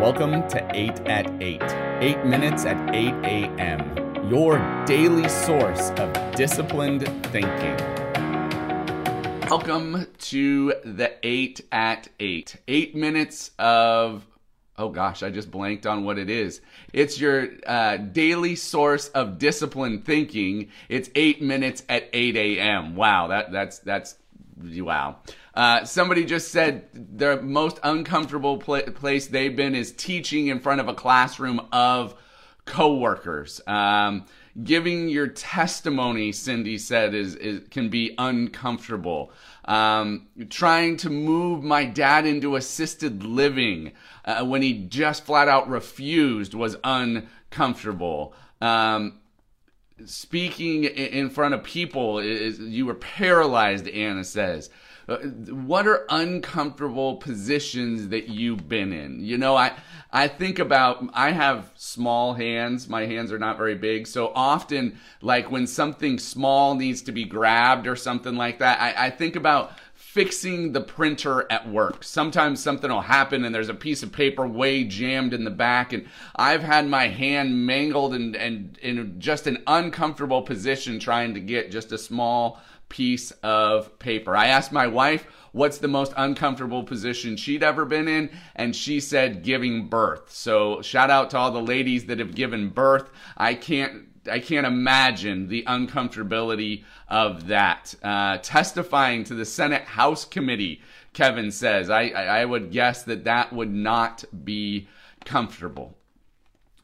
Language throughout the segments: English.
Welcome to 8 at 8, 8 minutes at 8 a.m., your daily source of disciplined thinking. Welcome to the 8 at 8, 8 minutes of oh gosh, I just blanked on what it is. It's your uh, daily source of disciplined thinking. It's eight minutes at 8 a.m. Wow, that that's that's wow. Uh, somebody just said the most uncomfortable pl- place they've been is teaching in front of a classroom of coworkers. Um, giving your testimony, Cindy said, is, is can be uncomfortable. Um, trying to move my dad into assisted living uh, when he just flat out refused was uncomfortable. Um, speaking in front of people is you were paralyzed anna says uh, what are uncomfortable positions that you've been in? You know i i think about i have small hands. My hands are not very big. So often like when something small needs to be grabbed or something like that i, I think about fixing the printer at work. Sometimes something will happen and there's a piece of paper way jammed in the back and I've had my hand mangled and, and in just an uncomfortable position trying to get just a small piece of paper. I asked my wife what's the most uncomfortable position she'd ever been in and she said giving birth. So shout out to all the ladies that have given birth. I can't I can't imagine the uncomfortability of that. Uh, testifying to the Senate House Committee, Kevin says, I, I would guess that that would not be comfortable.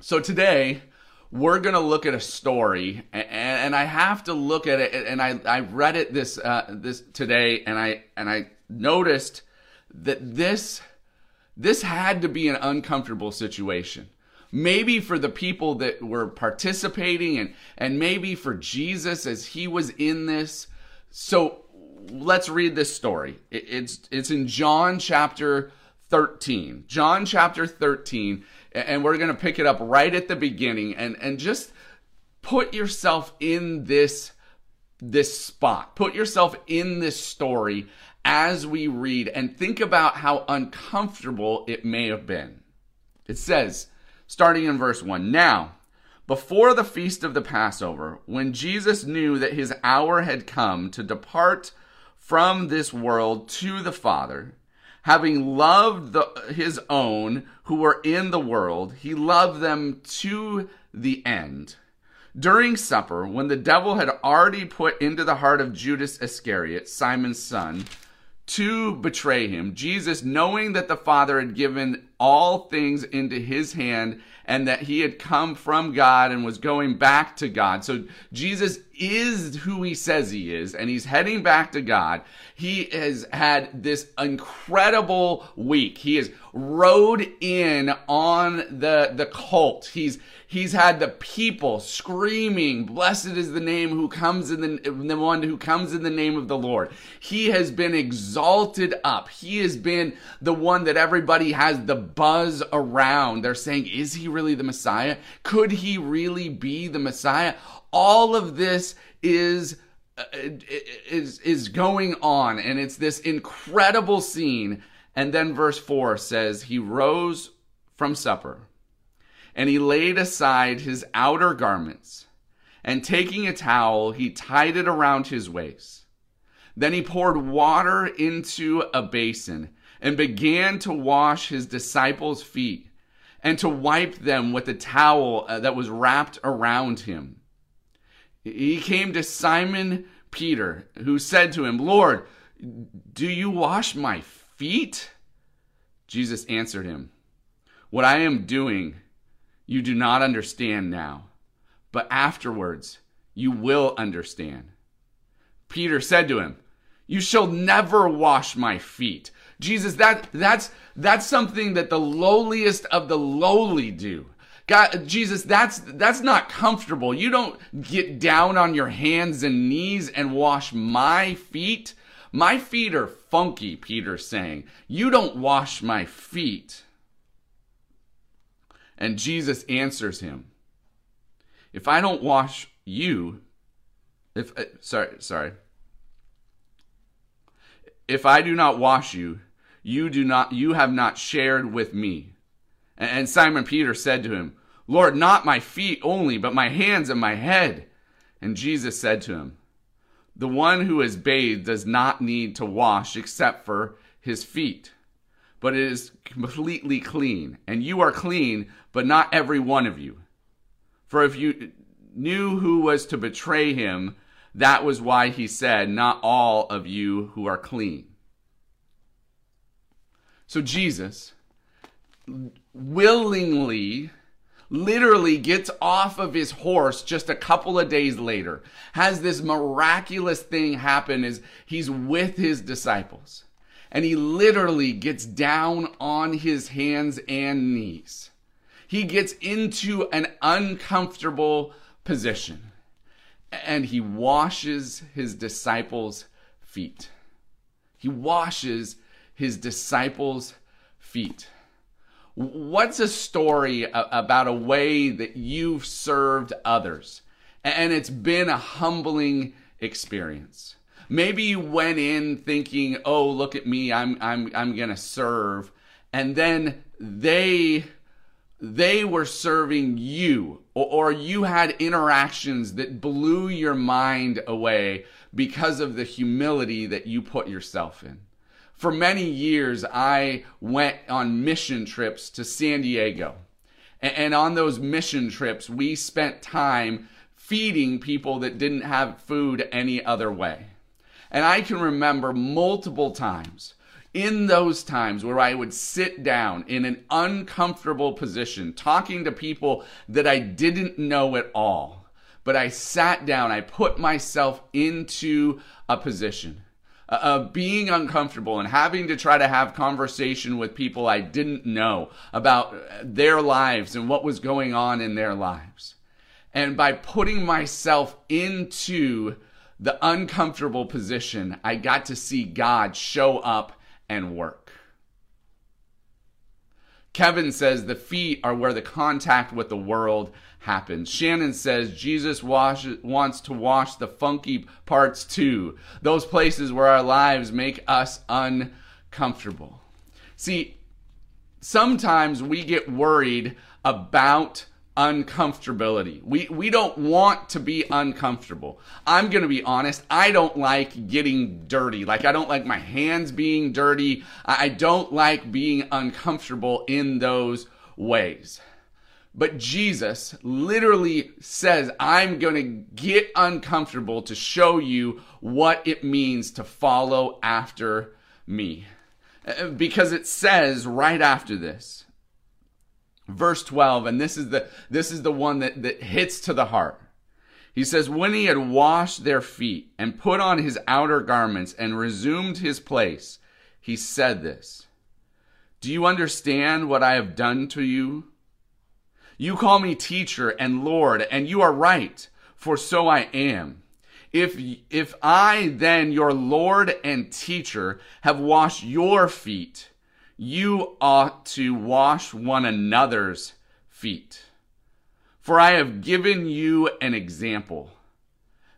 So today, we're going to look at a story, and, I have to look at it. And I, I read it this uh, this today, and I and I noticed that this this had to be an uncomfortable situation. Maybe for the people that were participating and and maybe for Jesus as he was in this. So let's read this story. It's it's in John chapter 13 John chapter 13 and we're going to pick it up right at the beginning and and just put yourself in this this spot put yourself in this story as we read and think about how uncomfortable it may have been it says starting in verse 1. Now, before the feast of the Passover, when Jesus knew that his hour had come to depart from this world to the Father, having loved the, his own who were in the world, he loved them to the end. During supper, when the devil had already put into the heart of Judas Iscariot, Simon's son, to betray him. Jesus, knowing that the Father had given all things into his hand and that he had come from God and was going back to God. So Jesus is who he says he is and he's heading back to God. He has had this incredible week. He has rode in on the, the cult. He's, He's had the people screaming, Blessed is the name who comes in the, the one who comes in the name of the Lord. He has been exalted up. He has been the one that everybody has the buzz around. They're saying, Is he really the Messiah? Could he really be the Messiah? All of this is uh, is is going on and it's this incredible scene and then verse 4 says he rose from supper and he laid aside his outer garments, and taking a towel, he tied it around his waist. Then he poured water into a basin and began to wash his disciples' feet and to wipe them with the towel uh, that was wrapped around him. He came to Simon Peter, who said to him, Lord, do you wash my feet? Jesus answered him, What I am doing you do not understand now, but afterwards you will understand. Peter said to him, You shall never wash my feet. Jesus, that that's that's something that the lowliest of the lowly do. God, Jesus, that's that's not comfortable. You don't get down on your hands and knees and wash my feet. My feet are funky, Peter's saying. You don't wash my feet. And Jesus answers him, If I don't wash you, if, uh, sorry, sorry. If I do not wash you, you do not, you have not shared with me. And Simon Peter said to him, Lord, not my feet only, but my hands and my head. And Jesus said to him, The one who is bathed does not need to wash except for his feet, but it is completely clean. And you are clean, but not every one of you. For if you knew who was to betray him, that was why he said, Not all of you who are clean. So Jesus willingly literally gets off of his horse just a couple of days later. Has this miraculous thing happen is he's with his disciples. And he literally gets down on his hands and knees. He gets into an uncomfortable position. And he washes his disciples feet. He washes his disciples feet What's a story about a way that you've served others and it's been a humbling experience? Maybe you went in thinking, "Oh, look at me, I'm I'm I'm going to serve." And then they they were serving you or, or you had interactions that blew your mind away because of the humility that you put yourself in for many years, I went on mission trips to San Diego. And on those mission trips, we spent time feeding people that didn't have food any other way. And I can remember multiple times in those times where I would sit down in an uncomfortable position talking to people that I didn't know at all. But I sat down, I put myself into a position uh, being uncomfortable and having to try to have conversation with people I didn't know about their lives and what was going on in their lives. And by putting myself into the uncomfortable position, I got to see God show up and work. Kevin says the feet are where the contact with the world happens. Shannon says Jesus wash, wants to wash the funky parts too, those places where our lives make us uncomfortable. See, sometimes we get worried about uncomfortability. We we don't want to be uncomfortable. I'm going to be honest, I don't like getting dirty. Like I don't like my hands being dirty. I don't like being uncomfortable in those ways. But Jesus literally says, I'm going to get uncomfortable to show you what it means to follow after me. Uh, because it says right after this, verse 12, and this is the, this is the one that, that hits to the heart. He says, When he had washed their feet and put on his outer garments and resumed his place, he said this Do you understand what I have done to you? You call me teacher and Lord, and you are right, for so I am. If, if I then, your Lord and teacher, have washed your feet, you ought to wash one another's feet. For I have given you an example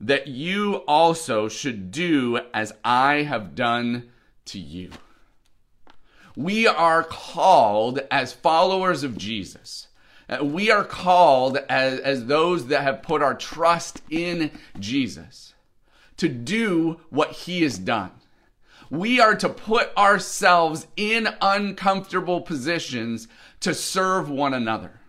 that you also should do as I have done to you. We are called as followers of Jesus Uh, we are called as, as those that have put our trust in Jesus to do what he has done. We are to put ourselves in uncomfortable positions to serve one another.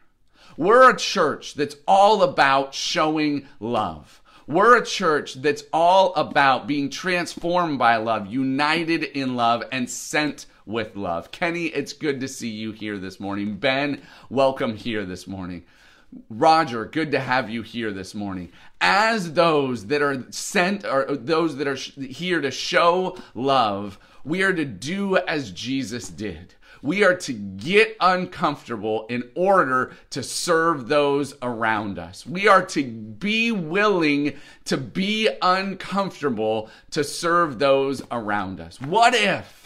We're a church that's all about showing love. We're a church that's all about being transformed by love, united in love, and sent with love. Kenny, it's good to see you here this morning. Ben, welcome here this morning. Roger, good to have you here this morning. As those that are sent or those that are here to show love, we are to do as Jesus did. We are to get uncomfortable in order to serve those around us. We are to be willing to be uncomfortable to serve those around us. What if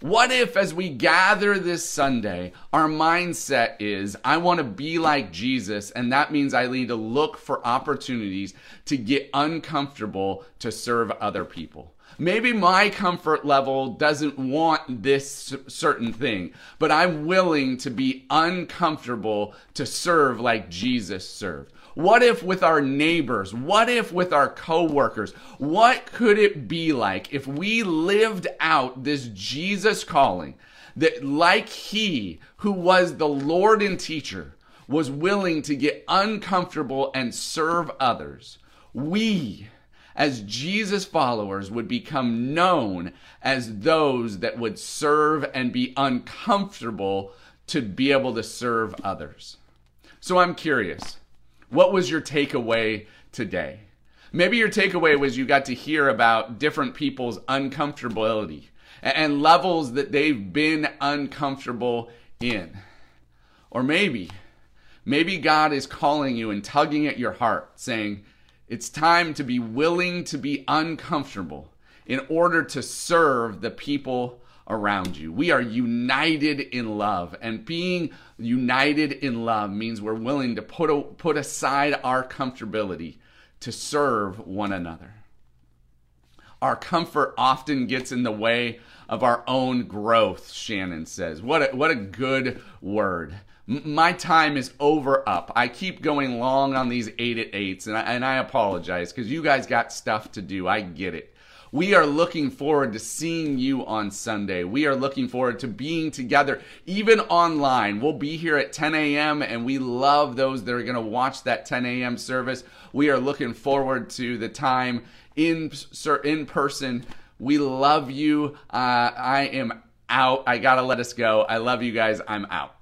what if, as we gather this Sunday, our mindset is, I want to be like Jesus, and that means I need to look for opportunities to get uncomfortable to serve other people? Maybe my comfort level doesn't want this certain thing, but I'm willing to be uncomfortable to serve like Jesus served. What if with our neighbors? What if with our coworkers? What could it be like if we lived out this Jesus calling that like he who was the Lord and teacher was willing to get uncomfortable and serve others? We as Jesus followers would become known as those that would serve and be uncomfortable to be able to serve others. So I'm curious, what was your takeaway today? Maybe your takeaway was you got to hear about different people's uncomfortability and levels that they've been uncomfortable in. Or maybe, maybe God is calling you and tugging at your heart, saying, it's time to be willing to be uncomfortable in order to serve the people around you. We are united in love, and being united in love means we're willing to put, a, put aside our comfortability to serve one another. Our comfort often gets in the way of our own growth, Shannon says. What a, what a good word my time is over up. I keep going long on these eight at eights, and I, and I apologize because you guys got stuff to do. I get it. We are looking forward to seeing you on Sunday. We are looking forward to being together, even online. We'll be here at 10 a.m., and we love those that are going to watch that 10 a.m. service. We are looking forward to the time in, in person. We love you. Uh, I am out. I got to let us go. I love you guys. I'm out.